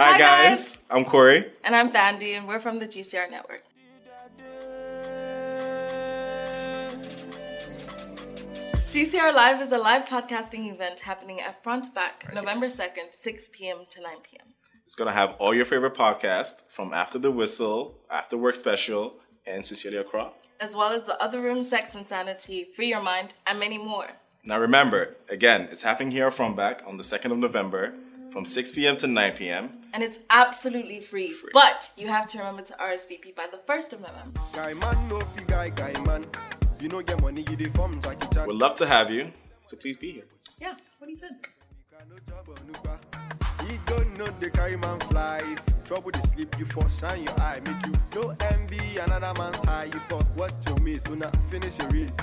Hi, Hi, guys. guys. I'm Corey. And I'm Thandi, and we're from the GCR network. GCR Live is a live podcasting event happening at Front Back November 2nd, 6 p.m. to 9 p.m. It's gonna have all your favorite podcasts from After the Whistle, After Work Special, and Sincerely Accra. as well as the Other Room, Sex and Sanity, Free Your Mind, and many more. Now remember, again, it's happening here from back on the 2nd of November from 6 p.m. to 9 p.m. And it's absolutely free, but you have to remember to RSVP by the 1st of November. Guy man, no fi guy, guy man. You know get money, you from Jackie Chan. We'd love to have you, so please be here. Yeah, what do you think? No job or no bar. He don't know the carry man fly. Trouble the sleep, you for shine your eye. Make you no envy another man's high. You fuck what you miss, so now finish your race.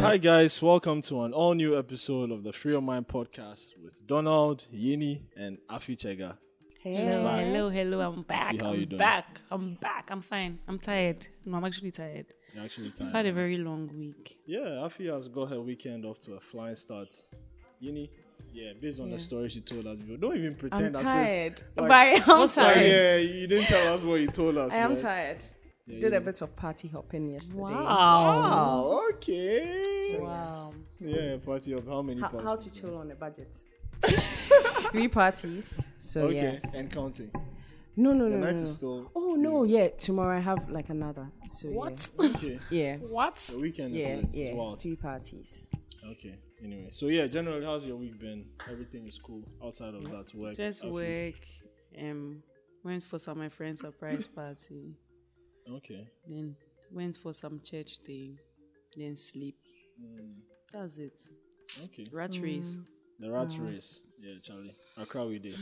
Hi guys, welcome to an all new episode of the Free Your Mind podcast with Donald, Yiny, and Afi Chega. Hello, back. hello, hello. I'm back. I'm back. I'm back. I'm fine. I'm tired. No, I'm actually tired. You're actually I've had a very long week. Yeah, Afi has got her weekend off to a flying start. Yiny, yeah, based on the story she told us before. Don't even pretend. I'm pretend as tired. if. but I am Like, tired. yeah, you didn't tell us what you told us. I am man. tired. Did a bit of party hopping yesterday. Wow. Wow, okay. Wow. Yeah, party of how many How, parties? how to chill on a budget. Three parties. So Okay, yes. and counting. no, no, The no, no. night no. is still. Oh no, yeah. Tomorrow I have like another. So What? Okay, Yeah. Yeah. What? the weekend is Yeah. lit. It's yeah. wild. Three parties. Okay. Anyway, so yeah, generally, how's your week been? Everything is cool outside of that work. Just Afi? work. Um, went for some my friend's surprise party. Okay. Then went for some church thing. Then sleep. That's it. Okay. Rat race. The rat mm. race. Yeah, Charlie. Accra we did.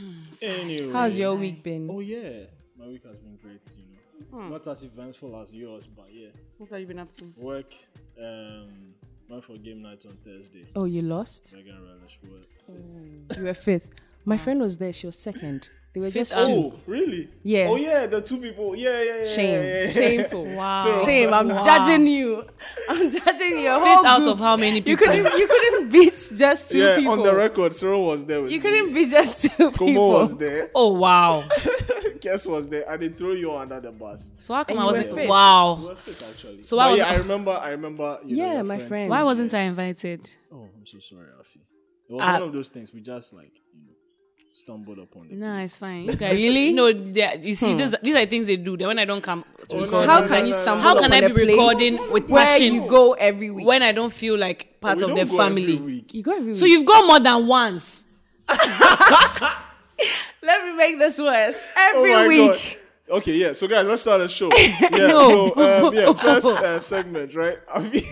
Anyway. How's your week been? Oh yeah, my week has been great. You know, hmm. not as eventful as yours, but yeah, What have you been up to? work. Um, went for game night on Thursday. Oh, you lost. Vegan relish work. Hmm. You were fifth. My friend was there. She was second. They were just Fifth two. Oh, really? Yeah. Oh yeah, the two people. Yeah, yeah, yeah. Shame. yeah, yeah. Shameful. Wow. Shame. I'm judging you. I'm judging you. Fifth out of how many You people? couldn't. You couldn't beat just two Yeah, people. on the record, Cyril was there with You me. couldn't beat just two Como people. was there. Oh wow. Guess was there, and they threw you under the bus. So how come And I wasn't? fit. Wow. You were fit, actually. So why was yeah, it- I remember. I remember. You know, Yeah, your my friend. Why wasn't. I invited? Oh, I'm so sorry, Afi. It was Ah. one of those things we just like you know stumbled upon. The No, place. it's fine. You guys, really? No, they- you see, these, these are things they do. That when I don't come to Oh, record, How can you stumble How can upon I a be recording with where passion you go every week? when I don't feel like part of the go every family? week. you go every week. So you've gone more than once. Let me make this worse. Oh Every my week. god. Okay, yeah. So guys, let's start the show. Yeah. So um, yeah, first uh, segment, right? I mean,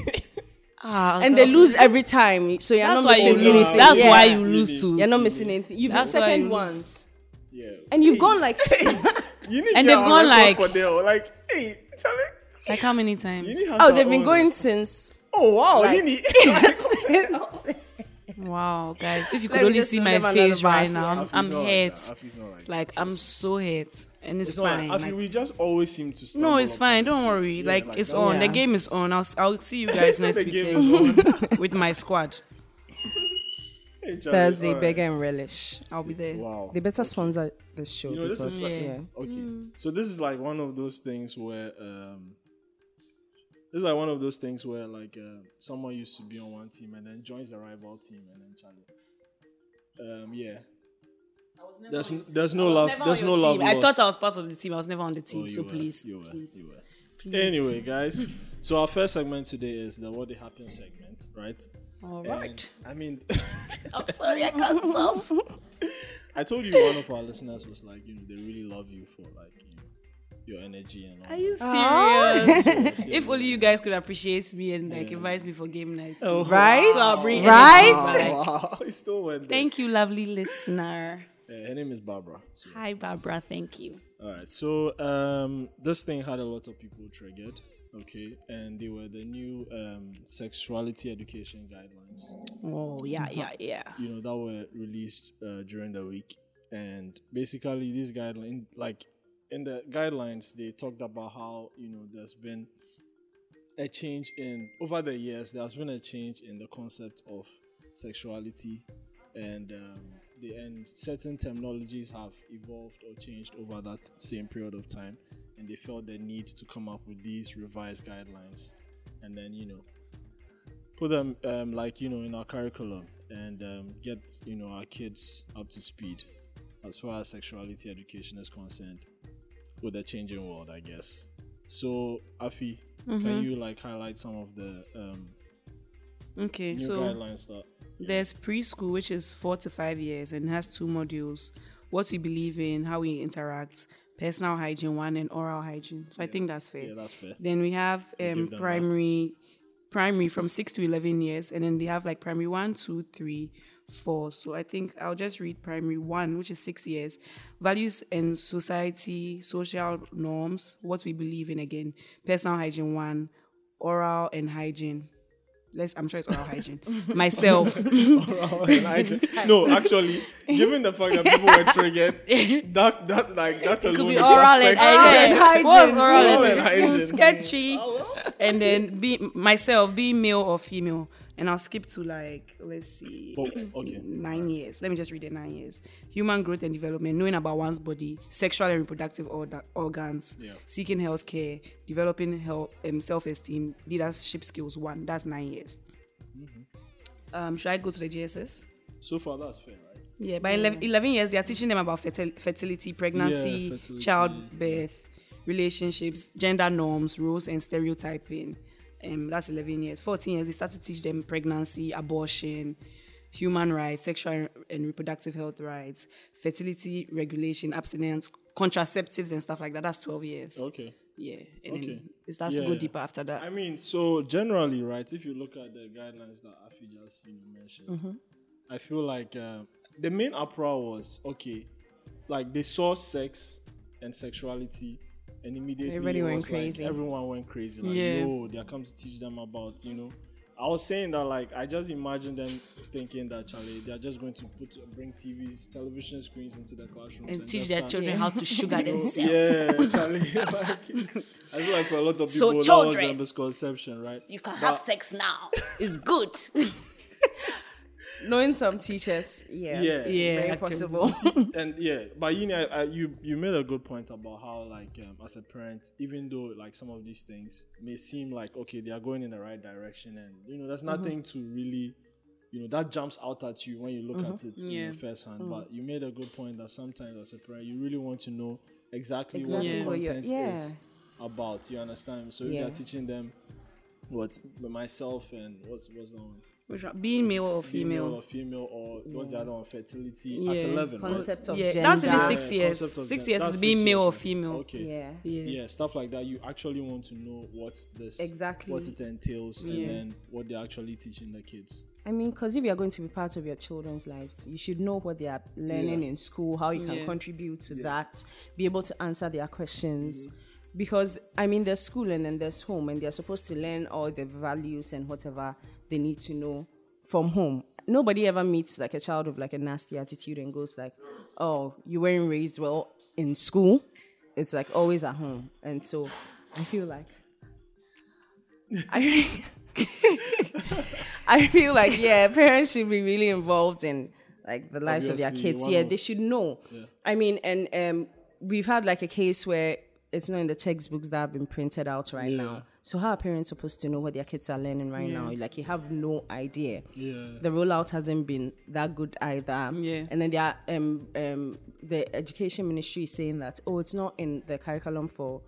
Ah, And they lose every time. So you're That's not missing you anything. That's Yeah. why you lose too. You're not missing anything. You've been That's why second you once. yeah. And you've gone like You need And to they've gone like- for them. Like, hey, Charlie, Like how many times? Oh, they've been going since Oh wow, like- you need. since Wow, guys! If you could me only see my face right now, I'm, Afi's I'm not like hurt. that. Afi's not like, Like I'm so hurt, and it's, It's fine. like, Like- we just always seem to. no, it's fine. Don't worry. Yeah, like, it's on. why. The game is on. I'll s- I'll see you guys next The game weekend with my squad. Hey, Charlie, Thursday, alright. Beggar and Relish. I'll be there. Wow. They better sponsor the show. You know, this because, is like, yeah. okay. So this is like one of those things where um, this is like one of those things where like uh, someone used to be on one team and then joins the rival team and then Charlie. Um, yeah. There's there's no love. There's no love. I thought I was part of the team. I was never on the Oh, team. you so were, please, you were, please, you were. please. Anyway, guys. So our first segment today is the what they happen segment, right? All right. And. I mean, I'm sorry, I can't stop. I told you one of our listeners was like, you know, they really love you for like, you know, your energy and all. Are you that. serious? So, if only you guys could appreciate me and like Yeah. invite me for game night. Oh, Right? So I'll bring Right? energy. Wow, he still went there. Thank you, lovely listener. Uh, her name is Barbara. So, Hi, Barbara. Thank you. all right. So um, this thing had a lot of people triggered. Okay, and they were the new um, sexuality education guidelines. Oh, yeah, yeah, yeah. You know that were released uh, during the week. and basically these guidelines, like in the guidelines, they talked about how you know there's been a change in over the years. There's been a change in the concept of sexuality, and um, the and certain terminologies have evolved or changed over that same period of time, and they felt the need to come up with these revised guidelines, and then you know put them um, like you know in our curriculum and um, get you know our kids up to speed as far as sexuality education is concerned with the changing world i guess so afi can you like highlight some of the um, Okay, so guidelines that there's preschool, which is four to five years and has two modules what we believe in, how we interact, personal hygiene one, and oral hygiene. So I think that's fair. yeah that's fair Then we have um, them that. primary, primary from six to eleven years, and then they have like primary one, two, three, four. So I think I'll just read primary one, which is six years. Values and society, social norms, what we believe in again. Personal hygiene one, oral and hygiene. Let's, I'm sure it's oral hygiene. Myself. And I ju- no, actually, given the fact that people were triggered, that that like that alone be is oral and hygiene. What was oral Oral and and hygiene. sketchy. And then be myself, be male or female. And I'll skip to like let's see, Oh, okay. nine years. Let me just read it. Nine years. Human growth and development, knowing about one's body, sexual and reproductive orda- organs, Yeah. seeking health care, developing health, um, self-esteem, leadership skills. One. That's nine years. Mm-hmm. Um, should I go to the GSS? So far, that's fair, right? Yeah, by 11, 11 years, they are teaching them about fertil- fertility, pregnancy, fertility. childbirth, relationships, gender norms, roles, and stereotyping. Um, that's 11 years. 14 years, they start to teach them pregnancy, abortion, human rights, sexual and reproductive health rights, fertility regulation, abstinence, contraceptives, and stuff like that. That's 12 years. Okay. Yeah, and Okay. then it starts to go deeper after that. I mean, so generally, right? If you look at the guidelines that Afi just mentioned, Mm-hmm. I feel like uh, the main uproar was okay, like they saw sex and sexuality, and immediately Everybody went like crazy. everyone went crazy. Like, Yeah. yo, they are come to teach them about you know. I was saying that like I just imagine them thinking that Charlie, they are just going to put bring TVs, television screens into the classrooms and teach their start- children how to sugar themselves. yeah, Charlie. Like, I feel like for a lot of people, So that was children, a misconception, right? You can have sex now. It's good. Knowing some teachers, yeah, Yeah. Yeah, very actually. possible. and yeah, but you know, I, I, you you made a good point about how like um, as a parent, even though like some of these things may seem like okay, they are going in the right direction, and you know, there's mm-hmm. nothing to really, you know, that jumps out at you when you look at mm-hmm. it in Yeah. the first hand. Mm. But you made a good point that sometimes as a parent, you really want to know exactly, Exactly what what the you're- content yeah. is about. You understand? So if Yeah. you're teaching them what myself and what's what's that one? Which one? Being male or female female. or female or what's the other one? Fertility at Yeah. eleven. right? Concept of yeah, gender. that's even six years. concept Six gender. years That's is being male or female. Okay. yeah. Yeah. Yeah, stuff like that. You actually want to know what this Exactly. what it entails, Yeah. and then what they're actually teaching the kids. I mean, because if you are going to be part of your children's lives, you should know what they are learning Yeah. in school, how you can Yeah. contribute to that, be able to answer their questions. Mm-hmm. Because, I mean, there's school and then there's home, and they're supposed to learn all the values and whatever they need to know from home. Nobody ever meets like a child with like a nasty attitude and goes like, "Oh, you weren't raised well in school." It's like always at home, and so I feel like I I feel like yeah, parents should be really involved in like the lives of their kids. Yeah, they should know. I mean, and um, we've had like a case where it's not in the textbooks that have been printed out right Yeah. now. So how are parents supposed to know what their kids are learning right now? Like you have no idea. Yeah. The rollout hasn't been that good either. Yeah. And then they are, um, um, the education ministry is saying that oh, it's not in the curriculum for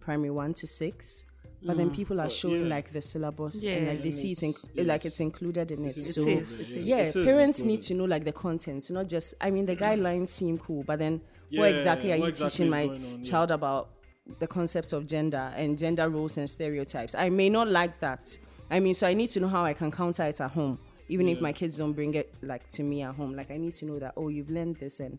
primary one to six. But then people are showing yeah. like the syllabus Yeah. and like they And see it it's- in, like it's included in it. It's so is, it is. yeah, It is parents need to know like the contents, not just. I mean, the guidelines seem cool, but then what exactly are what you exactly teaching my on, yeah. child about the concept of gender and gender roles and stereotypes? I may not like that. I mean, so I need to know how I can counter it at home, even if my kids don't bring it like to me at home. Like I need to know that oh, you've learned this, and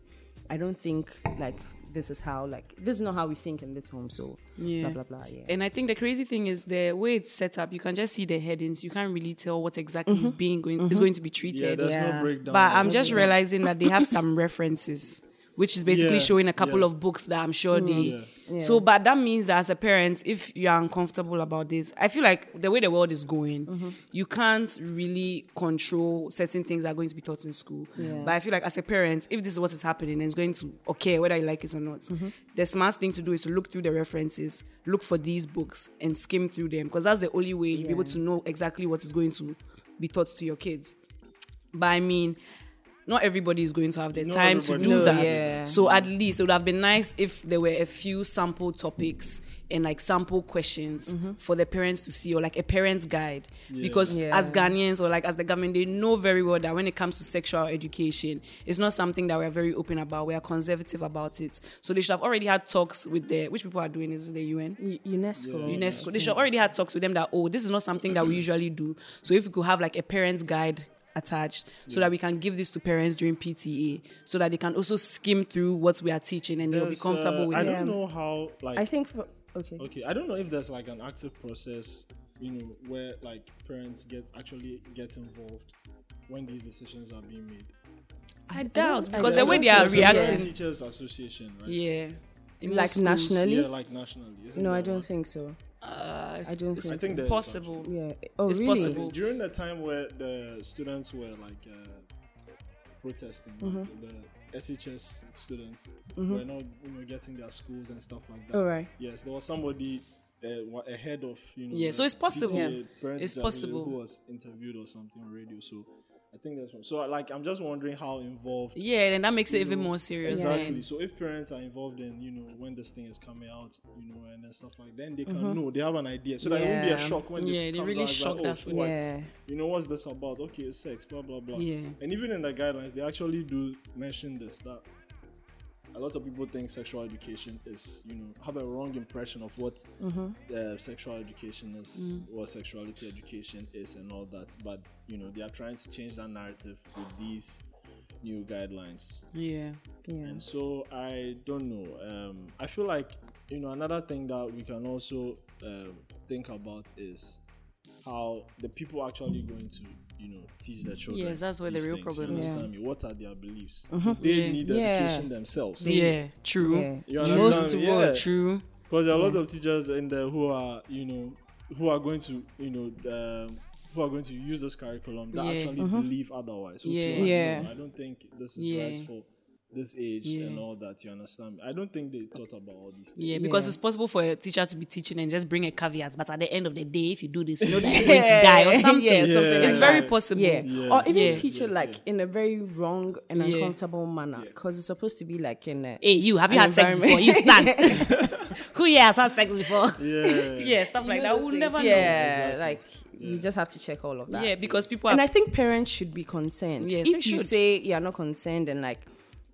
I don't think like this is how like this is not how we think in this home. So Yeah. blah blah blah. Yeah. And I think the crazy thing is the way it's set up. You can just see the headings. You can't really tell what exactly is mm-hmm. being going is mm-hmm. going to be treated. Yeah, treated. there's Yeah. no breakdown. but I'm just realizing that they have some references which is basically Yeah, showing a couple yeah. of books that I'm sure they. Yeah. So, but that means that as a parent, if you are uncomfortable about this, I feel like the way the world is going, Mm-hmm. you can't really control certain things that are going to be taught in school. But I feel like as a parent, if this is what is happening and it's going to okay whether you like it or not, Mm-hmm. the smart thing to do is to look through the references, look for these books, and skim through them because that's the only way you'll be able to know exactly what is going to be taught to your kids. But I mean, not everybody is going to have the Not time to do No, that. yeah. So at least it would have been nice if there were a few sample topics and like sample questions mm-hmm. for the parents to see or like a parent's guide. Because Yeah. as Ghanaians or like as the government, they know very well that when it comes to sexual education, it's not something that we're very open about. We are conservative about it. So they should have already had talks with the which people are doing is it the UN? U- UNESCO. UNESCO. They should have already had talks with them that oh, this is not something that we usually do. So if we could have like a parent's guide attached, so that we can give this to parents during PTA, so that they can also skim through what we are teaching and they'll be comfortable uh, with it. I it. don't know how like I think. For, okay. okay i don't know if there's like an active process you know where like parents get actually get involved when these decisions are being made I doubt because the way they are so, yeah. Parent reacting, teachers association right yeah. In Like schools, nationally? yeah like nationally isn't No, I don't one? think so. Uh, it's, I don't it's think I think so. possible. Yeah. Oh, It's really? possible. during the time where the students were like uh, protesting Mm-hmm. like the shs students were not you know getting their schools and stuff like that All right. yes there was somebody uh, ahead of you know Yeah, so it's possible. PTA parents It's possible. who was interviewed or something on radio so i think that's one so like i'm just wondering how involved Yeah, then that makes it you even more serious. Exactly. then. So if parents are involved in, you know, when this thing is coming out, you know, and stuff like, then they can know they have an idea, so that it won't be a Mm-hmm. Shock when Yeah, they really out, shocked like, oh, with what? Yeah. You know, what's this about? Okay, it's sex, blah blah blah. Yeah. And even in the guidelines, they actually do mention this that a lot of people think sexual education is, you know, have a wrong impression of what Mm-hmm. uh, sexual education is, Mm. what sexuality education is, and all that. But you know, they are trying to change that narrative with these new guidelines. Yeah. Yeah. And so I don't know. Um, I feel like you know another thing that we can also um, think about is how the people actually going to you know teach their children. Yes, that's where the real things, problem you is. understand me? What are their beliefs? Do They Yeah. need Yeah. education themselves. Yeah. True. Yeah. You Most understand? would. Yeah. True. Because there are a lot of teachers in there who are, you know, who are going to, you know, um, who are going to use this curriculum that Yeah. actually believe otherwise. Who feel Yeah. like, Yeah. "No, I don't think this is Yeah. right for this age Yeah. and all that. You understand? I don't think they thought about all these things. Yeah, because Yeah. it's possible for a teacher to be teaching and just bring a caveat, but at the end of the day, if you do this, you know that you're going to die or something. Yeah, something It's like very that. possible. Yeah. Yeah. Or even Yeah. teach it like in a very wrong and Yeah. uncomfortable manner because it's supposed to be like in a. Hey, you, have you had sex before? You stand. Who here has had sex before? Yeah. yeah, stuff like that. those We'll things. never know. yeah, like you just have to check all of that. Yeah, because people are. and I think parents should be concerned. Yes, they if you say you're not concerned and like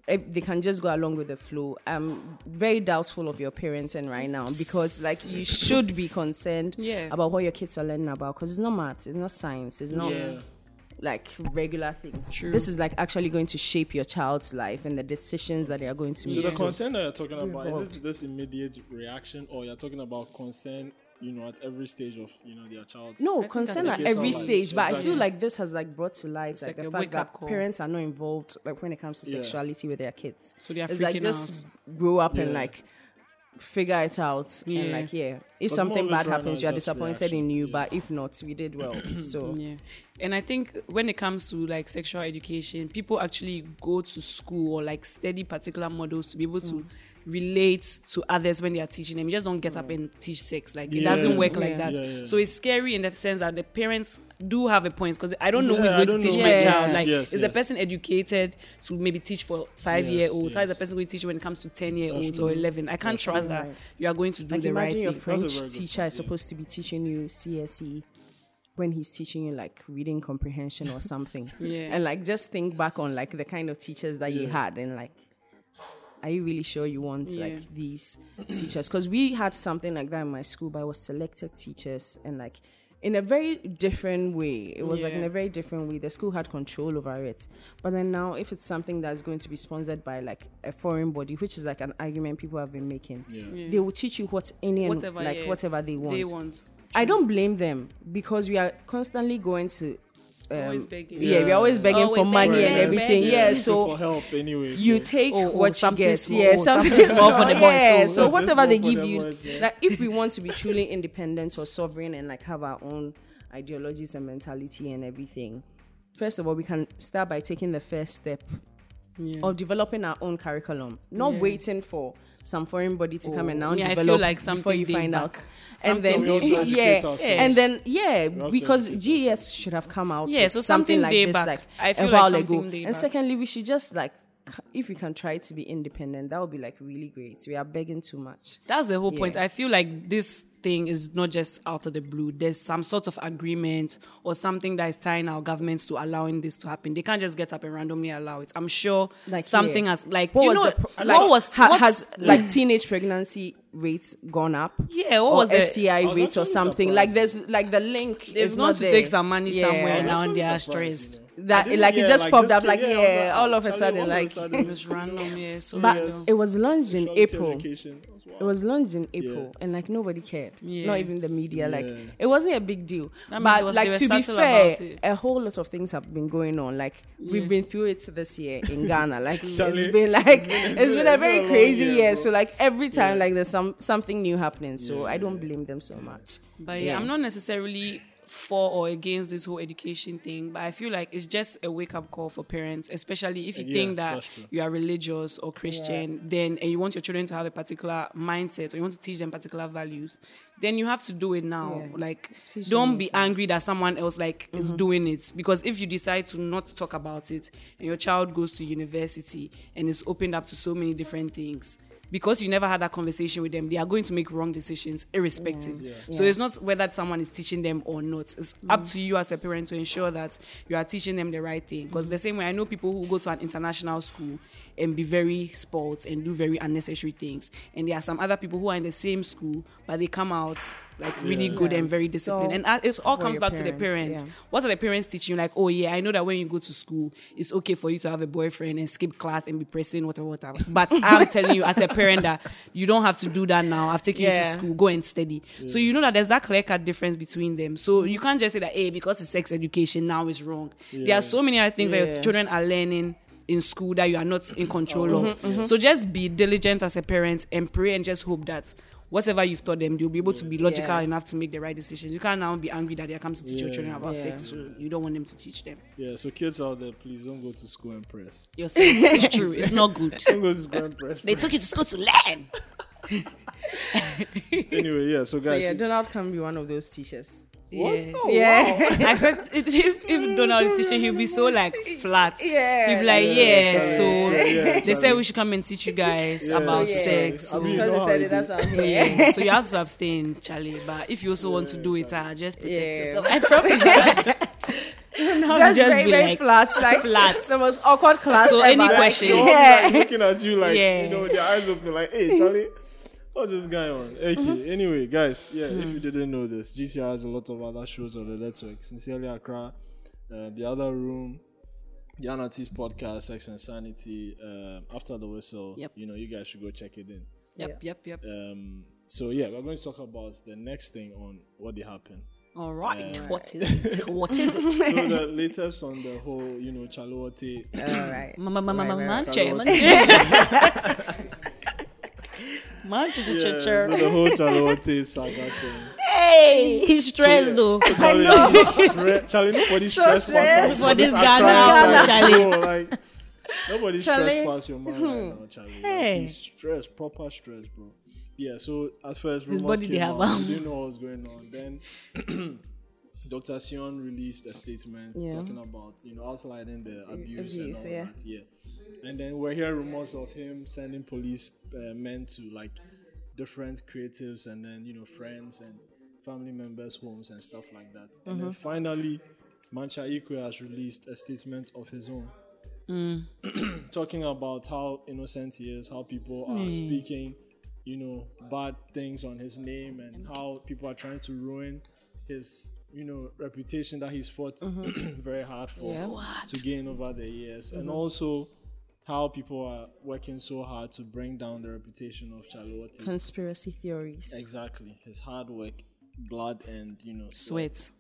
Eh, they can just go along with the flow, I'm very doubtful of your parenting right now because like you should be concerned Yeah. about what your kids are learning about because it's not maths, it's not science, it's not Yeah. like regular things. True. This is like actually going to shape your child's life and the decisions that they are going to So make. So, the concern that you're talking about is this this immediate reaction, or you're talking about concern, you know, at every stage of you know their child's. No, concern at every like, stage, but I feel like this has like brought to light like, like the fact that call. parents are not involved like when it comes to Yeah. sexuality with their kids. So they are it's like freaking just grow up and like figure it out and like yeah, if But something bad it right happens, you are disappointed reaction, in you, yeah. but if not, we did well. so Yeah. And I think when it comes to like sexual education, people actually go to school or like study particular models to be able to relate to others when they are teaching them. You just don't get up and teach sex. Like it Yeah. doesn't work like Yeah. that. Yeah, yeah. So it's scary in the sense that the parents do have a point because I don't know who's Yeah, I going to teach know my who to child. Like Yes, is the person educated to maybe teach for five year olds? Yes, How is the person going to teach when it comes to ten year olds or eleven? I can't trust that you are going to do like the right imagine your thing. French teacher is yeah. supposed to be teaching you CSE when he's teaching you like reading comprehension or something. Yeah. And like just think back on like the kind of teachers that you had and like are you really sure you want Yeah. like these teachers? Because we had something like that in my school, but it was selected teachers and like in a very different way. It was like in a very different way. The school had control over it. But then now, if it's something that's going to be sponsored by like a foreign body, which is like an argument people have been making, Yeah. they will teach you what any and Whatever, like yeah. whatever they want. They want. I don't blame them because we are constantly going to um, Always begging. yeah, we're always begging Always for money begging, and everything. begging. Yeah, Looking so for help anyway. you take Oh, oh, what you something get. small, yeah, oh, something, something small for the boys, Yeah, so whatever they give the you, boys, man. like if we want to be truly independent or sovereign and like have our own ideologies and mentality and everything, first of all, we can start by taking the first step Yeah. of developing our own curriculum, not Yeah. waiting for some foreign body to come and oh, now Oh, yeah, I feel develop like before something you find out. And then we also educate yeah, and then yeah, because GES should have come out. Yeah, so something something like this, back. like I feel a while ago. And back. secondly, we should just like if we can try to be independent, that would be like really great. We are begging too much. That's the whole point. I feel like this thing is not just out of the blue. There's some sort of agreement or something that is tying our governments to allowing this to happen. They can't just get up and randomly allow it. I'm sure Like something yeah. has like What you was know the pro- what was ha- has like teenage pregnancy rates gone up? yeah what or was the STI I was rates or something. surprised. Like there's like the link they've is gone not to there. take some money Yeah. somewhere I'm now actually they are surprised, stressed. You know. That I didn't- like it just like popped this up like yeah, yeah, like, all of a sudden all a like sudden, It was random, yeah. So but random. it was launched in April. education, that's. It was launched in April, Yeah. and like nobody cared. Yeah. Not even the media. Like it wasn't a big deal. That but was- like to be fair, a whole lot of things have been going on. Like Yeah. we've been through it this year in Ghana. Like Charlie, it's been like it's it's been- been, it's a been very a long crazy year, year. So like every time like there's some something new happening. So I don't blame them so much. But yeah, I'm not necessarily for or against this whole education thing, but I feel like it's just a wake up call for parents, especially if you Yeah, think that you are religious or Christian, then and you want your children to have a particular mindset or you want to teach them particular values, then you have to do it now. Yeah. Like Teach don't be yourself. angry that someone else like is mm-hmm. doing it because if you decide to not talk about it and your child goes to university and is opened up to so many different things because you never had that conversation with them they are going to make wrong decisions irrespective. So Yeah. it's not whether someone is teaching them or not. It's up to you as a parent to ensure that you are teaching them the right thing. Because the same way i know people who go to an international school and be very spoilt and do very unnecessary things and there are some other people who are in the same school but they come out like really good Yeah. and very disciplined So, and it all comes back to the parents, parents yeah. what are the parents teaching you? Like, oh yeah, I know that when you go to school, it's okay for you to have a boyfriend and skip class and be pressing whatever, whatever. But I'm telling you, as a parent, that you don't have to do that now. I've taken you to school, go and study. So you know that there's that clear cut difference between them. So you can't just say that, hey, because it's sex education now is wrong. There are so many other things that your children are learning in school that you are not in control Mm-hmm, of. So just be diligent as a parent and pray and just hope that whatever you've taught them, they'll be able to be logical Yeah. enough to make the right decisions. You can't now be angry that they come to teach your children about Yeah. sex, so you don't want them to teach them. Yeah, so kids out there, please don't go to school and press. Yourself, it's true. It's not good. Don't go to school and press. They took you to school to learn. anyway, yeah. So guys, So yeah, Donald can be one of those teachers. What? Yeah. Oh, Yeah. I said if, if Donald is teaching, he'll be so like flat. Yeah, He'll be like, like- yeah. Yeah, so Charlie, yeah, they said we should come and teach you guys Yeah. about So, yeah. sex. I So, mean, Because they said it it, that's is. why I'm here. yeah. so you have to abstain, Charlie. But if you also want to do it, uh, just protect Yeah. yourself. I promise. Just, just very, be very like, flat, like flat. the most awkward class. So ever. any Like, questions? They're Yeah. like, looking at you like Yeah. you know, with their eyes open, like, hey, Charlie, what's this guy on? Okay. Mm-hmm. Anyway, guys, yeah, if Mm. you didn't know this, GCR has a lot of other shows on the network. Sincerely Accra, uh, The Other Room, The Anatis Podcast, Sex and Sanity, um, After the Whistle. Yep. You know, you guys should go check it in. Yep, yep, yep. Um, so yeah, we're going to talk about the next thing on what did happen. All right. What is it? What is it? So the latest on the whole, you know, Chale Wote. All right. Mama, mama, mama, Right, right. Mantse, Chalote. Mantse, Yeah, Mantse, so the whole Chale Wote saga thing. Hey, he's stressed yeah. though. Charlie, stre- Charlie, nobody So stress stressed. past For this Accra Ghana, side, Charlie. bro, like nobody Charlie. stress past your man right now, Charlie. Like, Hey. he's stressed, proper stress, bro. Yeah. So at first, His rumors body came they have, out. um, We didn't know what was going on. Then. Dr. Sionne released a statement Yeah. talking about, you know, outlining the abuse, abuse, and all yeah. that. Yeah. And then we're hearing rumors of him sending police uh, men to like different creatives and then, you know, friends and family members' homes and stuff like that. And Mm-hmm. then finally, Mantse Aryeequaye has released a statement of his own. talking about how innocent he is, how people are speaking, you know, bad things on his name, and how people are trying to ruin his, you know, reputation that he's fought very hard for to gain over the years, and also how people are working so hard to bring down the reputation of Chale Wote. Conspiracy theories. Exactly, his hard work, blood, and you know, Sweat.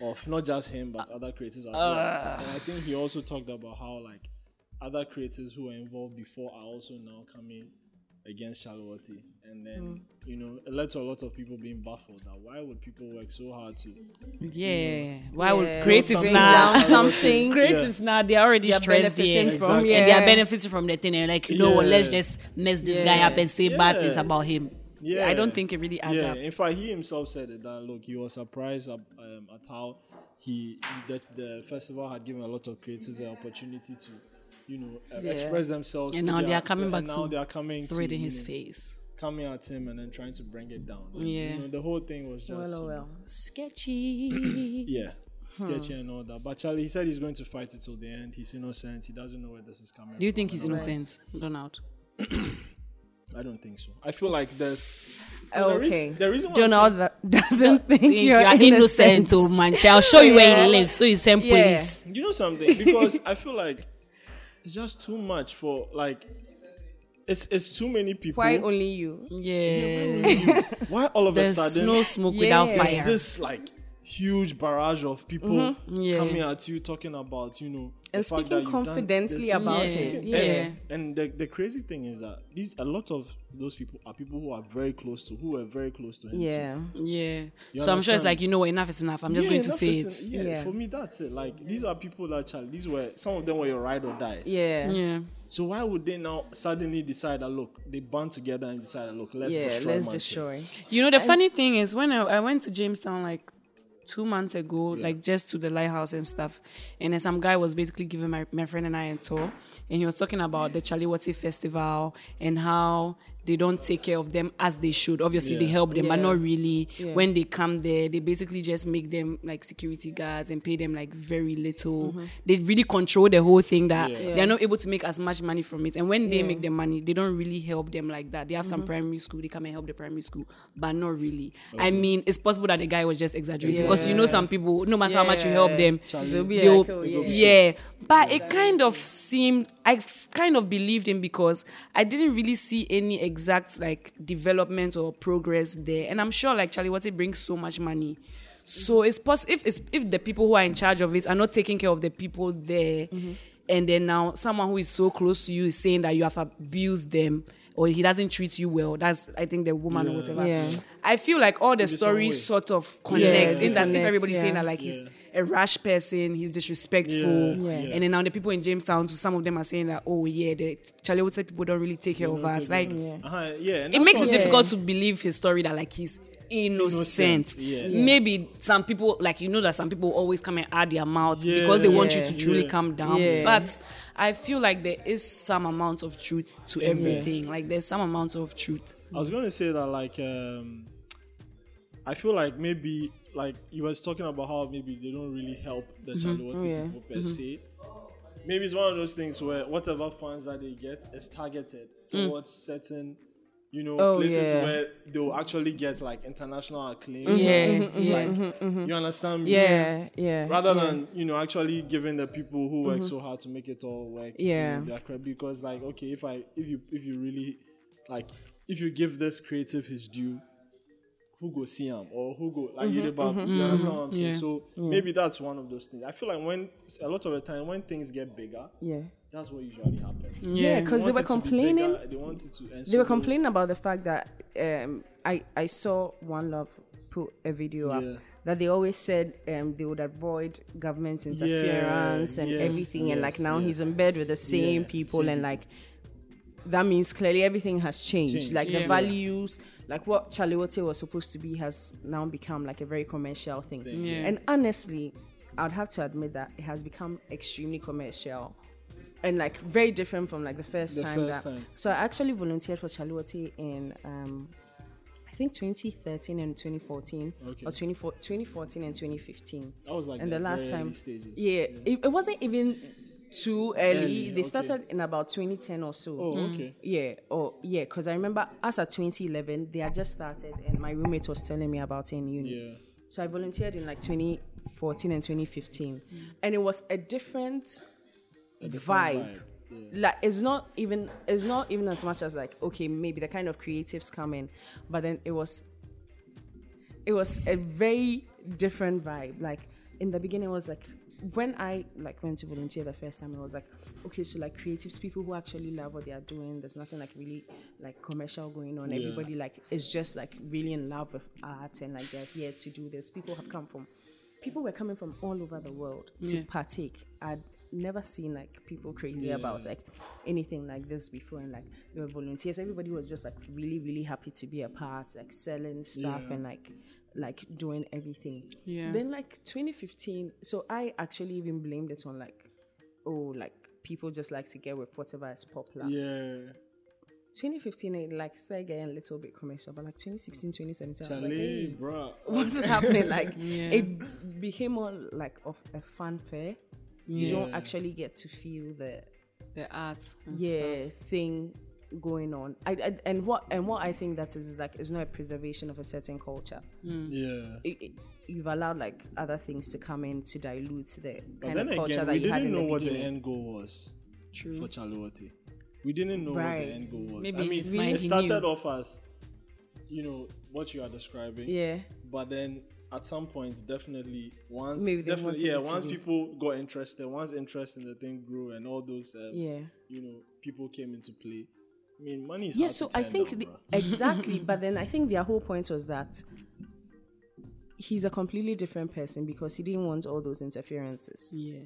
of not just him but ah. other creators as well. Ah. And I think he also talked about how like other creators who were involved before are also now coming against Chale Wote. And then, you know, it led to a lot of people being baffled that why would people work so hard to Yeah. Why would creatives now? down something. Creatives now they're already They're stressed benefiting there. from, and yeah. they are benefiting from the thing. And like, you know what, let's just mess this Yeah. guy up and say bad things about him. Yeah, I don't think it really adds yeah. up. In fact, he himself said it that look, he was surprised at, um, at how he that the festival had given a lot of creators the opportunity to, you know, uh, Yeah. express themselves. And now they are coming back now to they are coming Throw to, in his know, face. coming at him and then trying to bring it down. And, Yeah. you know, the whole thing was just Well, oh well. Sketchy. yeah. Sketchy and all that, but Charlie, he said he's going to fight it till the end. He's innocent. He doesn't know where this is coming. Do you think he's and all that. innocent? Donald. I don't think so. I feel like there's Okay. The reason, the reason Donald saying- doesn't think, Think you're, you are innocent, oh man. I'll show you where he lives. So you send Yeah. police. you know something because I feel like it's just too much for like it's it's too many people. Why only you? Yeah. Why all of There's a sudden There's no smoke Yeah. without there's fire. this like huge barrage of people mm-hmm. Yeah. coming at you talking about you know And speaking that you've done confidently about Yeah. it. Yeah. And, and the, the crazy thing is that these a lot of those people are people who are very close to who are very close to him. too. Yeah. Yeah. You so I'm sure it's like, you know what, enough is enough. I'm just Yeah, going to say is- it. Yeah, Yeah. for me that's it. Like these are people that child. These were some of them were your ride or dies. Yeah. Yeah. So why would they now suddenly decide that look they band together and decide that look let's Yeah, destroy let's destroy. You know, the funny thing is when I, I went to Jamestown like two months ago, like just to the lighthouse and stuff, and then some guy was basically giving my, my friend and I a tour, and he was talking about the Chale Wote Festival and how they don't take care of them as they should. Obviously, they help them, but not really. Yeah. When they come there, they basically just make them like security guards and pay them like very little. Mm-hmm. They really control the whole thing that Yeah. they're not able to make as much money from it. And when they Yeah. make the money, they don't really help them like that. They have some mm-hmm. primary school, they come and help the primary school, but not really. I mean, it's possible that the guy was just exaggerating because you know some people, no matter how much you help them, They'll be they'll- like, oh, yeah. yeah. But it kind of seemed I f- kind of believed him because I didn't really see any exact like development or progress there. And I'm sure like Chale Wote brings so much money. So it's possible if it's if the people who are in charge of it are not taking care of the people there, mm-hmm. and then now someone who is so close to you is saying that you have abused them or he doesn't treat you well. That's I think the woman or whatever. Yeah. I feel like all the In some way. stories sort of connect Yeah, in that if connects, everybody's saying that like he's a rash person, he's disrespectful, Yeah, Yeah. yeah. and then now the people in Jamestown, so some of them are saying that oh yeah, the Charlie people don't really take care of us. Like uh-huh, yeah, it makes it Yeah. difficult to believe his story that like he's innocent. Innocent, yeah. Maybe some people like you know that some people always come and add their mouth Yeah. because they want you to truly Yeah. calm down. Yeah. But I feel like there is some amount of truth to everything. Like there's some amount of truth. I was going to say that like um, I feel like maybe like you was talking about how maybe they don't really help the mm-hmm. Chale Wote oh, Yeah. people per mm-hmm. se. Maybe it's one of those things where whatever funds that they get is targeted mm. towards certain, you know, Oh, places yeah. where they will actually get like international acclaim. Yeah, yeah. Like, mm-hmm, mm-hmm, you understand me? Yeah, yeah. rather yeah. than you know actually giving the people who work so hard to make it all work you Yeah. know, their credit because like okay if i if you if you really like if you give this creative his due who go see him or who go like you, know, you understand what i'm saying Yeah. so maybe that's one of those things i feel like when a lot of the time when things get bigger yeah. that's what usually happens Yeah, because they want were it to be complaining. bigger, they wanted to They so were complaining about the fact that um, I I saw One Love put a video up that they always said um, they would avoid government interference and yes, everything, and like yes, now he's yes. in bed with the same Yeah, people, same and like that means clearly everything has changed. Changed. Like the Yeah. values, like what Chale Wote was supposed to be, has now become like a very commercial thing. Yeah. And honestly, I'd have to admit that it has become extremely commercial. And like very different from like the first The time first that. time. So I actually volunteered for Chale Wote in um, I think 2013 and 2014, Okay. or 24 2014 and 2015. that was like and the last very time, stages. yeah, It, it wasn't even too early. Early, they okay. started in about 2010 or so. oh mm-hmm. okay Yeah, or yeah, because I remember us at 2011, they had just started, and my roommate was telling me about it in uni. yeah So I volunteered in like 2014 and 2015, mm. and it was a different, different vibe. vibe, yeah. Like it's not even it's not even as much as like okay maybe the kind of creatives come in, but then it was it was a very different vibe. Like in the beginning, it was like when I like went to volunteer the first time, I was like, okay, so like creatives, people who actually love what they are doing. There's nothing like really like commercial going on. Yeah. Everybody like is just like really in love with art and like they're here to do this. People have come from, people were coming from all over the world to Yeah. partake. I'd never seen like people crazy about like anything like this before and like there were volunteers everybody was just like really really happy to be a part like selling stuff Yeah. and like like doing everything Yeah. then like 2015 so i actually even blamed it on like oh like people just like to get with whatever is popular Yeah. 2015 it like started getting a little bit commercial but like 2016 2017 I was like, Charlie, hey, bro. what is happening like Yeah. it became more like of a fanfare you don't actually get to feel the the art. and yeah thing going on I, I and what and what i think that is, is like it's not a preservation of a certain culture Yeah. it, it- you've allowed like other things to come in to dilute the But kind then of culture again, that we you had didn't know the what the end goal was True. for Chale Wote. We didn't know what the end goal was. Maybe I mean, his it started knew. off as, you know, what you are describing. yeah But then at some point, definitely, once, Maybe definitely, yeah, it to once be- people got interested, once interest in the thing grew, and all those, um, yeah you know, people came into play. I mean, money is yeah so i think down, the- exactly but then i think their whole point was that he's a completely different person because he didn't want all those interferences. Yeah.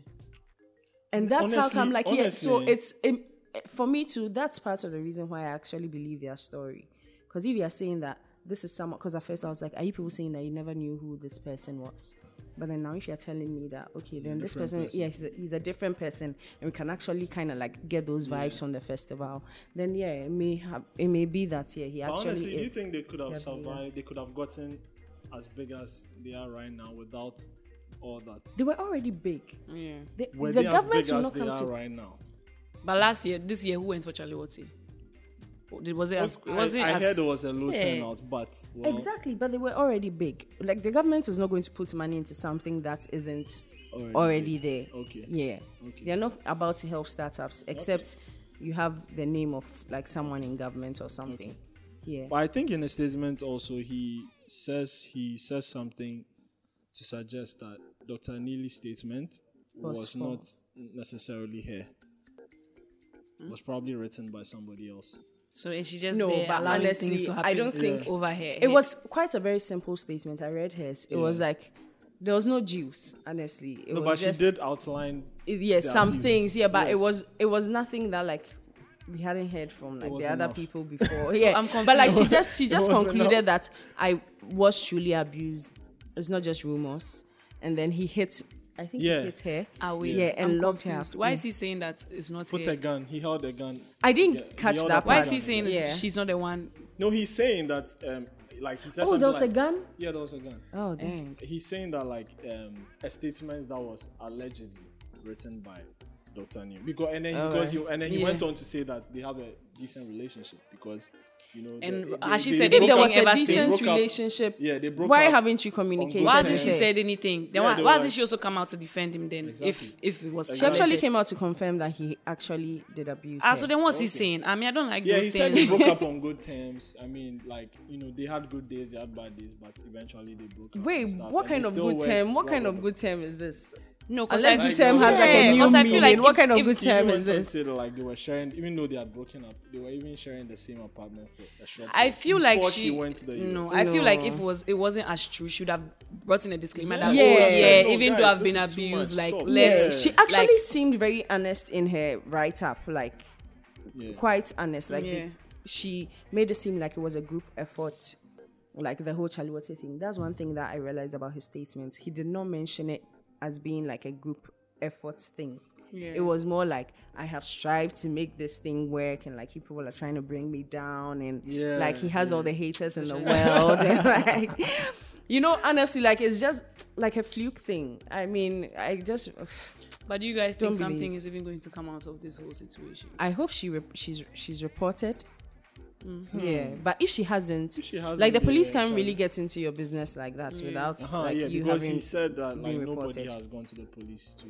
and that's how come Honestly- like yeah so it's it, for me too that's part of the reason why i actually believe their story. Because if you are saying that this is someone because at first i was like are you people saying that you never knew who this person was but then now if you're telling me that okay then this person, person. yeah he's a, he's a different person and we can actually kind of like get those vibes from the festival then yeah it may have it may be that yeah he But actually honestly, do you think they could have Yeah, survived? They could have gotten as big as they are right now without all that. they were already big Yeah. the, Were the they as government big will as not they come are to right now? But last year, this year, who went for Chale Wote? Was it as? Was I, it I as? heard it was a low Yeah. turnout, but well, Exactly, but they were already big. Like the government is not going to put money into something that isn't Already already, there. Okay. Yeah. Okay. They're not about to help startups, except you have the name of like someone in government or something. Yeah. But I think in a statement also he says he says something to suggest that Dr. Neely's statement Was was, not necessarily here. It was probably written by somebody else. So is she just No, there but allowing honestly, things to I don't think- over here. It was quite a very simple statement. I read hers. It was like there was no juice, honestly. It No, was but just she did outline. it- yeah, the some abuse. things. Yeah, but it was it was nothing that like we hadn't heard from like was the other people before. yeah, I'm but like she just she just concluded enough. that I was truly abused. It's not just rumors. And then he hit. I think Yeah. he hit her. Ah, wait, Yeah, and I'm locked her confused. up. Why is he saying that it's not Put her? a gun. He held a gun. I didn't Yeah, catch that Why is he saying Yeah. she's not the one? No, he's saying that. Um, like he said. Oh, there was a gun. Yeah, there was a gun. Oh dang. He's saying that like um, a statement that was allegedly written by Dr. Neely because and then because right. he and then he Yeah. went on to say that they have a decent relationship because you know And they- has she they- said If anything there was a decent relationship, Yeah, they broke why haven't you communicated? Why hasn't she said anything? Then Yeah, why, why hasn't she also come out to defend him then? Exactly. If if it was She actually came out to confirm that he actually did abuse Ah, her. so then what's he saying? I mean, I don't like Yeah, those he said things. they broke up on good terms. I mean, like you know, they had good days, they had bad days, but eventually they broke up. Wait, what kind of good term? What kind of good term is this? No, because Unless I, the term has like Yeah, a new 'cause I feel meaning. like what if- kind of if- good He term is on this? say that, like they were sharing, even though they had broken up, they were even sharing the same apartment for a short. I time feel like before she, went to the US. no. I feel like if it was it wasn't as true, she would have brought in a disclaimer Yeah. that Yeah. oh Yeah, yeah, no, even though I've been this is too abused, like Stop. let's She actually like, seemed very honest in her write up, like Yeah. quite honest. Like the, she made it seem like it was a group effort, like the whole Charlie Chale Wote thing. That's one thing that I realized about his statements. He did not mention it as being like a group effort thing. Yeah. It was more like I have strived to make this thing work, and like people are trying to bring me down, and Yeah, like he has all the haters in the world, and like you know, honestly, like it's just like a fluke thing. I mean, I just. But do you guys think something believe. is even going to come out of this whole situation? I hope she rep- she's she's reported. Mm-hmm. Yeah, hmm. but if she hasn't, If she hasn't, like the police can't really get into your business like that mm. without Uh-huh, like yeah, you because having. he said that like nobody reported. has gone to the police to.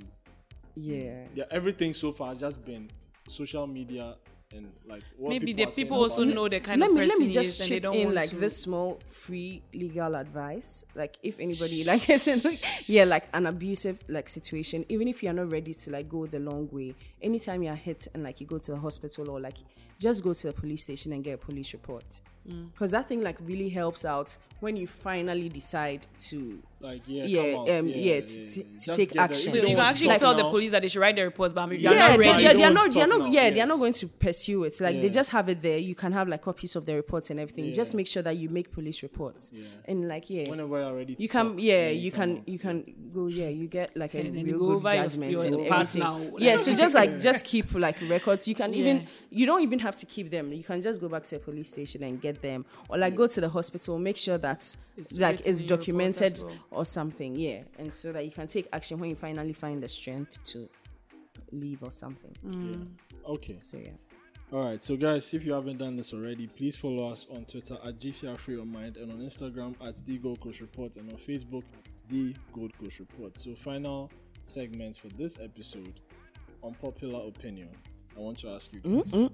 yeah, Yeah, everything so far has just been social media and like what Maybe people the people also about know the kind let of me person let me just he is, and chip they don't in want like to. this small free legal advice like if anybody like is in like, yeah like an abusive like situation even if you're not ready to like go the long way anytime you're hit and like you go to the hospital or like just go to the police station and get a police report Mm. because that thing like really helps out when you finally decide to like yeah, yeah, come out. um, yeah, yeah, to- to take action. So you you can actually to tell talk the police that they should write the reports, but you're yeah, not they, ready. they, You they're don't not, they're not, now, yeah, they're not going to pursue it. Like Yeah. they just have it there. You can have like copies of the reports and everything. Just make sure that you make police reports. Yeah. And like, yeah, whenever you're ready to you can, talk, yeah, you can, you can go, yeah, you get like a real good judgment your and parts everything. Yeah, so just like just keep like records. You can even, you don't even have to keep them. You can just go back to the police station and get them, or like go to the hospital. Make sure that It's like written it's in your reports as documented well. Or something. Yeah, and so that you can take action when you finally find the strength to leave or something. Mm. Okay. So yeah. All right, so guys, if you haven't done this already, please follow us on Twitter at GCR Free Your Mind and on Instagram at The Gold Coast Report and on Facebook, The Gold Coast Report. So, final segment for this episode, on popular opinion. I want to ask you guys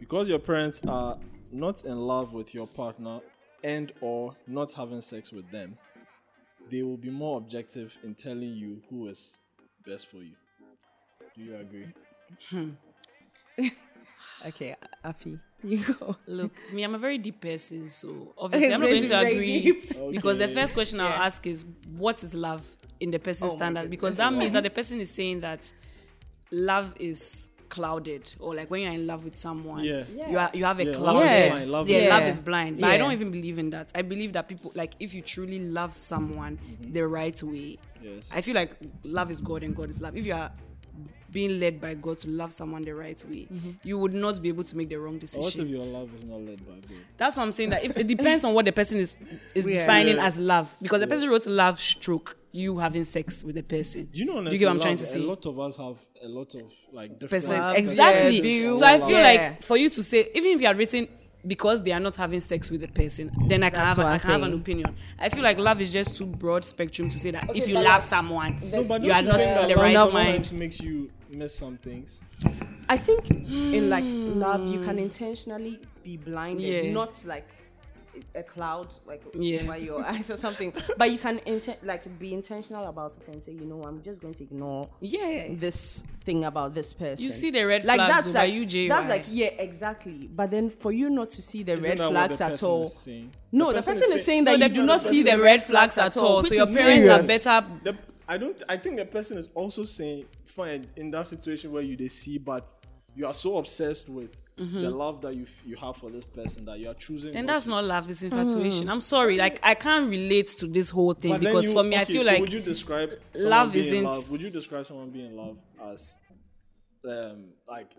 because your parents are not in love with your partner and or not having sex with them, they will be more objective in telling you who is best for you. Do you agree? Hmm. Okay, Afi, you go. Look, me, I'm a very deep person, so obviously It's I'm not going going to to be very agree deep. because the first question I'll ask is what is love in the person's Oh standard? Because that means that the person is saying that love is clouded, or like when you're in love with someone, Yeah. you are you have a Yeah, love cloud. is Yeah, blind, love yeah, is love is blind. But I don't even believe in that. I believe that people like if you truly love someone mm-hmm. the right way, Yes. I feel like love is God and God is love. If you are being led by God to love someone the right way, mm-hmm. you would not be able to make the wrong But what decision. if your love is not led by God? That's what I'm saying. That if, it depends on what the person is is Yeah. defining Yeah. as love, because the person wrote love stroke you having sex with the person. Do you know? Do you get what I'm honestly, trying to say? A lot of us have a lot of like different Person. Exactly. yes, so I feel Yeah. like for you to say, even if you are written because they are not having sex with the person, then I can That's have I I can have an opinion. I feel like love is just too broad spectrum to say that if you love someone, No, but you are you not in that the love right sometimes mind. makes you miss some things. I think in like love, you can intentionally be blinded, Yeah. not like a cloud like Yeah. over your eyes or something. But you can inten- like be intentional about it and say, you know, I'm just going to ignore Yeah. this thing about this person. You see the red like flags that's like you, JY. that's like yeah, exactly. But then for you not to see the Isn't red flags the at all. is saying? No, the person is saying that No, you they do do not not see the red flags at all. So your is parents are better. The, I don't. I think the person is also saying, fine, in that situation where you they see, but you are so obsessed with the love that you you have for this person that you are choosing. And that's not love, it's infatuation. I'm sorry, like I can't relate to this whole thing But because you- for me, I feel so like would you describe love being isn't- love? Would you describe someone being in love as um like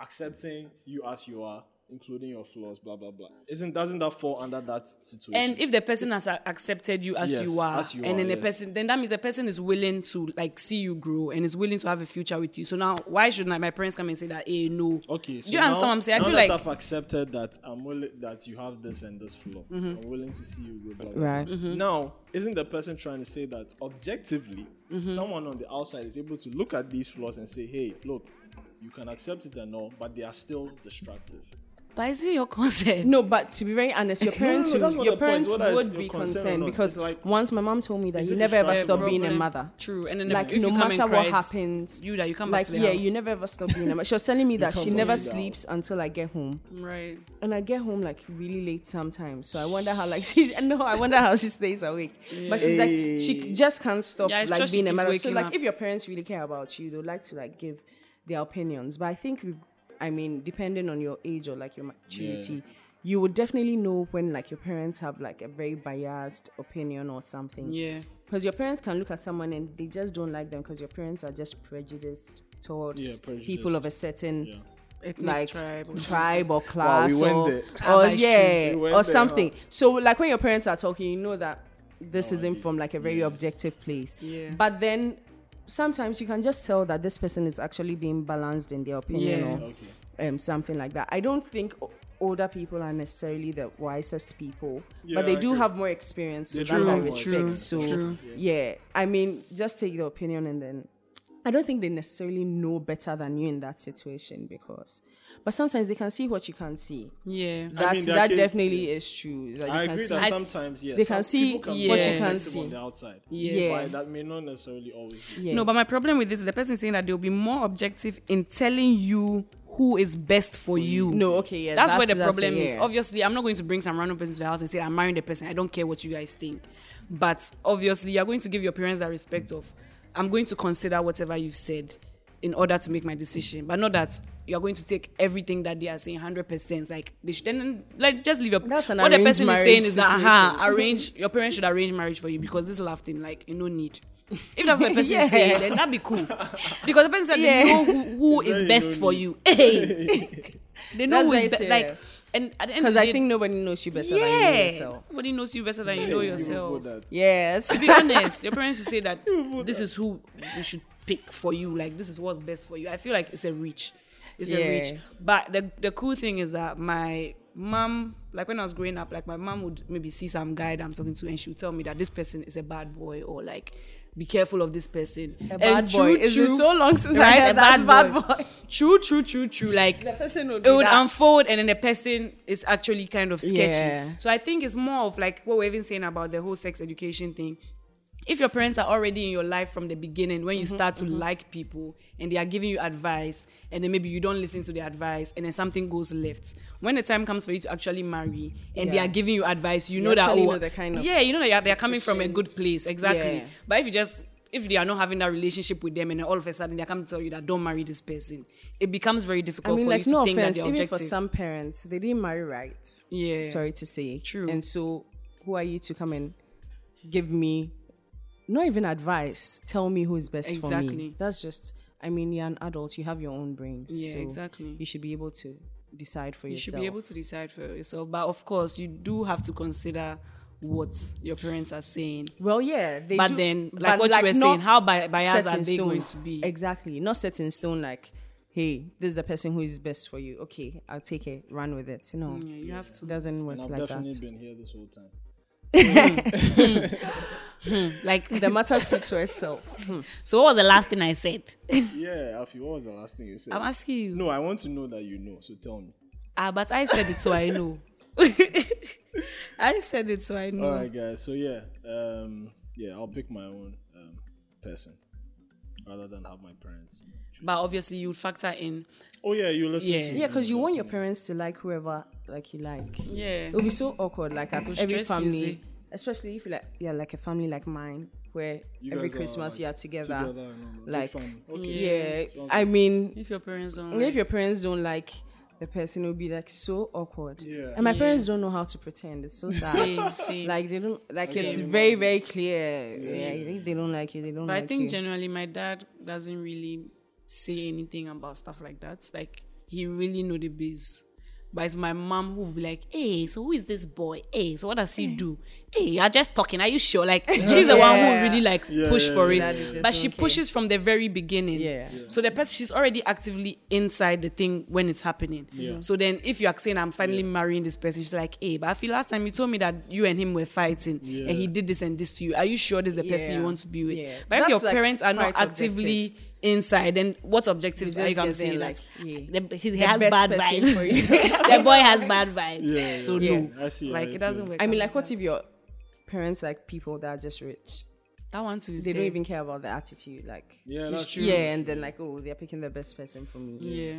accepting you as you are, including your flaws, blah blah blah? Isn't doesn't that fall under that situation? and if the person has a- accepted you as Yes, you are, as you and are, then the yes. person, then that means the person is willing to like see you grow and is willing to have a future with you. So now, why should like my parents come and say that? Hey, no. Okay, so Do you understand what I'm saying? I now feel that like I've accepted that I'm willing that you have this and this flaw. Mm-hmm. I'm willing to see you grow. Blah, blah, Right. blah. Now, isn't the person trying to say that objectively, Mm-hmm. someone on the outside is able to look at these flaws and say, "Hey, look, you can accept it and all, but they are still destructive." But is it your concern? No, but to be very honest, your parents, no, that's would- your the point. parents would be concern concerned because like- once my mom told me that you never ever stop being a mother. True, and then Like if no you come matter and what cries, happens, you that you come like back to the yeah, house. you never ever stop being a mother. She was telling me that she never to the sleeps until I get home, right. and I get home like really late sometimes. So I wonder how like she no, I wonder how she stays awake. But she's like she just can't stop Yeah, like being a mother. So like if your parents really care about you, they'd like to like give their opinions. But I think we've, I mean, depending on your age or like your maturity. You would definitely know when like your parents have like a very biased opinion or something. Yeah. Because your parents can look at someone and they just don't like them because your parents are just prejudiced towards Yeah, prejudiced. people of a certain Yeah. Ethnic like tribe or tribe or class we went or, there. Or yeah We went or there, something. So like when your parents are talking, you know that this No isn't idea. from like a very Yeah. objective place. Yeah. But then sometimes you can just tell that this person is actually being balanced in their opinion Yeah. or Okay. um, something like that. I don't think older people are necessarily the wisest people, Yeah, but they I do agree. have more experience, so They that do I have more respect. experience, So true. yeah, I mean, just take the opinion and then I don't think they necessarily know better than you in that situation because, but sometimes they can see what you can't see. Yeah. That's there are that case- definitely is true. That you I can agree see. that sometimes yes, they can see people can what you can't see. on the outside. Yes. but that may not necessarily always be. yes. No, but my problem with this is the person saying that they'll be more objective in telling you who is best for you. No, okay, yeah, That's, where the that's- that's problem it, is. yeah. Obviously, I'm not going to bring some random person to the house and say I'm marrying the person. I don't care what you guys think. But obviously, you're going to give your parents that respect of I'm going to consider whatever you've said in order to make my decision. But not that you're going to take everything that they are saying 100%. Like they should then like just leave your That's an what the person is saying is that uh-huh, situation. aha, arrange your parents should arrange marriage for you because this laughing, like you no need. If that's what the person Yeah. is saying, then that'd be cool. Because the person said Yeah. they know who, who is best for need. you. Hey. they know That's who is very be- like and at the end because I think nobody knows you better than you know yeah, yourself. nobody knows you better than you know yourself. Before. Yes. to be honest, your parents will say that this is who we should pick for you. Like this is what's best for you. I feel like it's a reach. It's a reach. But the the cool thing is that my mom, like when I was growing up, like my mom would maybe see some guy that I'm talking to, and she would tell me that this person is a bad boy, or like be careful of this person. A bad And boy. true, It's been true, so long since I right, heard a that's bad bad boy. boy. True, true, true, true. Like The person would it would that. unfold and then the person is actually kind of sketchy. Yeah. So I think it's more of like what we're even saying about the whole sex education thing. If your parents are already in your life from the beginning, when you Mm-hmm, start to like people and they are giving you advice, and then maybe you don't listen to the advice, and then something goes left. When the time comes for you to actually marry, and they are giving you advice, you, You know that oh, know the kind of yeah, you know that they're, they're coming from a good place, exactly. Yeah. But if you just if they are not having that relationship with them, and then all of a sudden they come to tell you that don't marry this person, it becomes very difficult I mean, for like you to no think offense, that they're even for some parents, they didn't marry right. Yeah. Sorry to say. True. And so, who are you to come and give me, not even advice, tell me who is best for Exactly. me? That's just. I mean, you're an adult. You have your own brains. Yeah, so exactly. You should be able to decide for you yourself. You should be able to decide for yourself. But of course, you do have to consider what your parents are saying. Well, yeah, they But do- then, like what you were saying, how bi- biased set are they stone. going to be? Exactly, not set in stone. Like, hey, this is the person who is best for you. Okay, I'll take it, run with it. No, mm, Yeah, you have to. it doesn't work like that. And I've like definitely that. been here this whole time. Like, The matter speaks for itself. Hmm. so what was the last thing I said? Yeah, Afi, what was the last thing you said? I'm asking you. no, I want to know that you know. So tell me. Ah, but I said it, so I know. I said it, so I know. All right, guys. So yeah, um, yeah, I'll pick my own um, person rather than have my parents. choose. But obviously, you would factor in. Oh yeah, you listen. Yeah. to Yeah, because you want your parents to like whoever like you like. Yeah. It'll be so awkward, like at every stress you, see. family, especially if you like yeah, like a family like mine, where You every guys are, Christmas like, you are together. together and all that. Big Like, family. yeah, Okay. I mean, If your parents don't. And like- if your parents don't like the person, it'll be like so awkward. Yeah. And my Yeah. parents don't know how to pretend. It's so sad. Same, same. like they don't like Same. it's very very clear. Yeah, if they don't like you, they don't But like I think you. generally my dad doesn't really say anything about stuff like that. Like he really know the biz. But it's my mom who will be like, "Hey, so who is this boy? Hey, so what does he do? Hey, you're just talking. Are you sure?" Like she's the one who really like Yeah, push yeah, for yeah. It. But she don't pushes from the very beginning. Yeah. So the person she's already actively inside the thing when it's happening. Yeah. So then if you're saying I'm finally marrying this person, she's like, "Hey, but I feel last time you told me that you and him were fighting Yeah. and he did this and this to you. Are you sure this is the person you want to be with?" Yeah. But if your like, parents are not quite actively inside, then what objectives You are you just going to say? there Like, like, the, he The has bad vibes. for you. the boy has bad vibes. Yeah, so yeah. no, I see, like it doesn't work. I mean, like, what if your parents like people that are just rich? that one too is They don't even care about the attitude. Like, Yeah, that's true. yeah, and then like, oh, they're picking the best person for me. Yeah,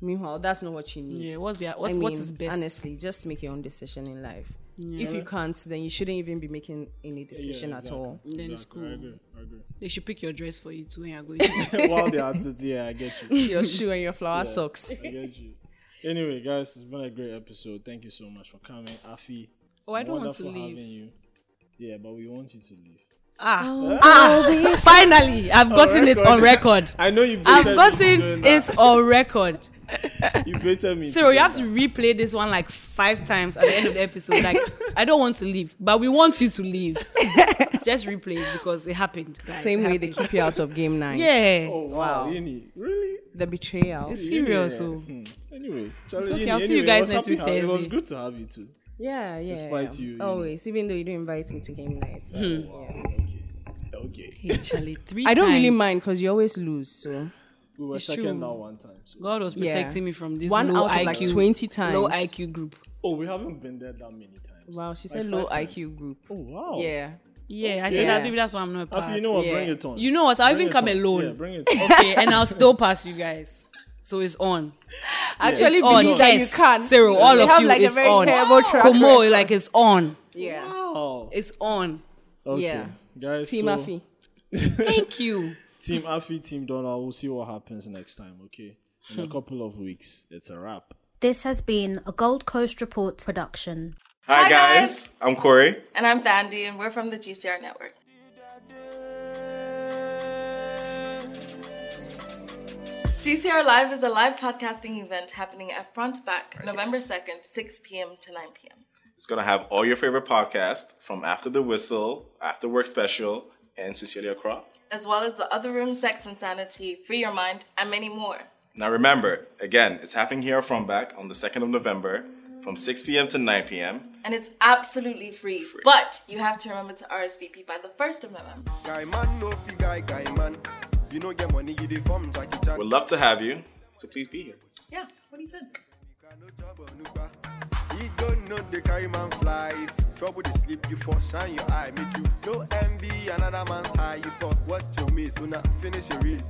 Meanwhile, that's not what you need. yeah. What's the I what's mean, what is best? honestly, just make your own decision in life. Yeah. If you can't, then you shouldn't even be making any Yeah, decision at exactly. all. Then it's Exactly. I agree. I agree. They should pick your dress for you too when you're going. To. While they're at it, yeah, I get you. your shoe and your flower Yeah, socks. I get you. Anyway, guys, it's been a great episode. Thank you so much for coming, Afi. Oh, I don't want to leave. having You. Yeah, but we want you to leave. Ah, ah! Finally, I've gotten it on record. I know you've I've baited gotten it on record. You better me. Cyril, you have to replay this one like five times at the end of the episode. Like, I don't want to leave, but we want you to leave. Just replay it because it happened. guys. Same It way they keep you out of game nights. Yeah. Oh wow, Yiny. really? The betrayal. It's serious. Yeah. So Hmm. Anyway, Charlie, It's okay, Yiny, I'll see you guys next week how- It was good to have you too. Yeah, yeah. Despite you, you know. Always. Even though you don't invite me to game nights. but, Hmm. yeah. Okay. Okay. Hey, Charlie, three I don't really mind because you always lose. So We were It's second true. now one time. So. God was Yeah. protecting me from this one low out of IQ, like twenty times. low IQ group. Oh, we haven't been there that many times. Wow, she Like said five low times. IQ group. Oh wow. Yeah. Yeah, I said that. Maybe that's why I'm not a part. Afi, you know what? Yeah. Bring it on. You know what? I'll Bring even come on. alone. Yeah, bring it on. okay, and I'll still pass you guys. So it's on. Actually, it's on. believe that you Yes. can. Cyril, all They of have you like is a very on. terrible oh, track Como, record. like it's on. Yeah. Wow. It's on. Okay. Yeah. Guys, Team so Afi. Thank you. Team Afi, Team Donald, we'll see what happens next time, okay? In a hmm. couple of weeks. It's a wrap. This has been a Gold Coast Report production. Hi, Hi, guys. guys. I'm Corey. And I'm Thandi, and we're from the GCR network. GCR Live is a live podcasting event happening at Front Back November 2nd, 6 p.m. to 9 p.m. It's going to have all your favorite podcasts from After the Whistle, After Work Special, and Sincerely Accra. as well as the Other Room, Sex and Sanity, Free Your Mind, and many more. Now remember, again, it's happening here at Front Back on the 2nd of November from 6 p.m. to 9 p.m. And it's absolutely free, but you have to remember to RSVP by the 1st of November. Guy man, no guy, guy man. You know get money, you dey Jackie Chan. We'd love to have you, so please be here. Yeah, what do you think? no job on Uber. He don't know the carry man fly. Trouble the sleep, you for shine your eye. Make you no envy another man's high. You fuck what you miss, una finish your race.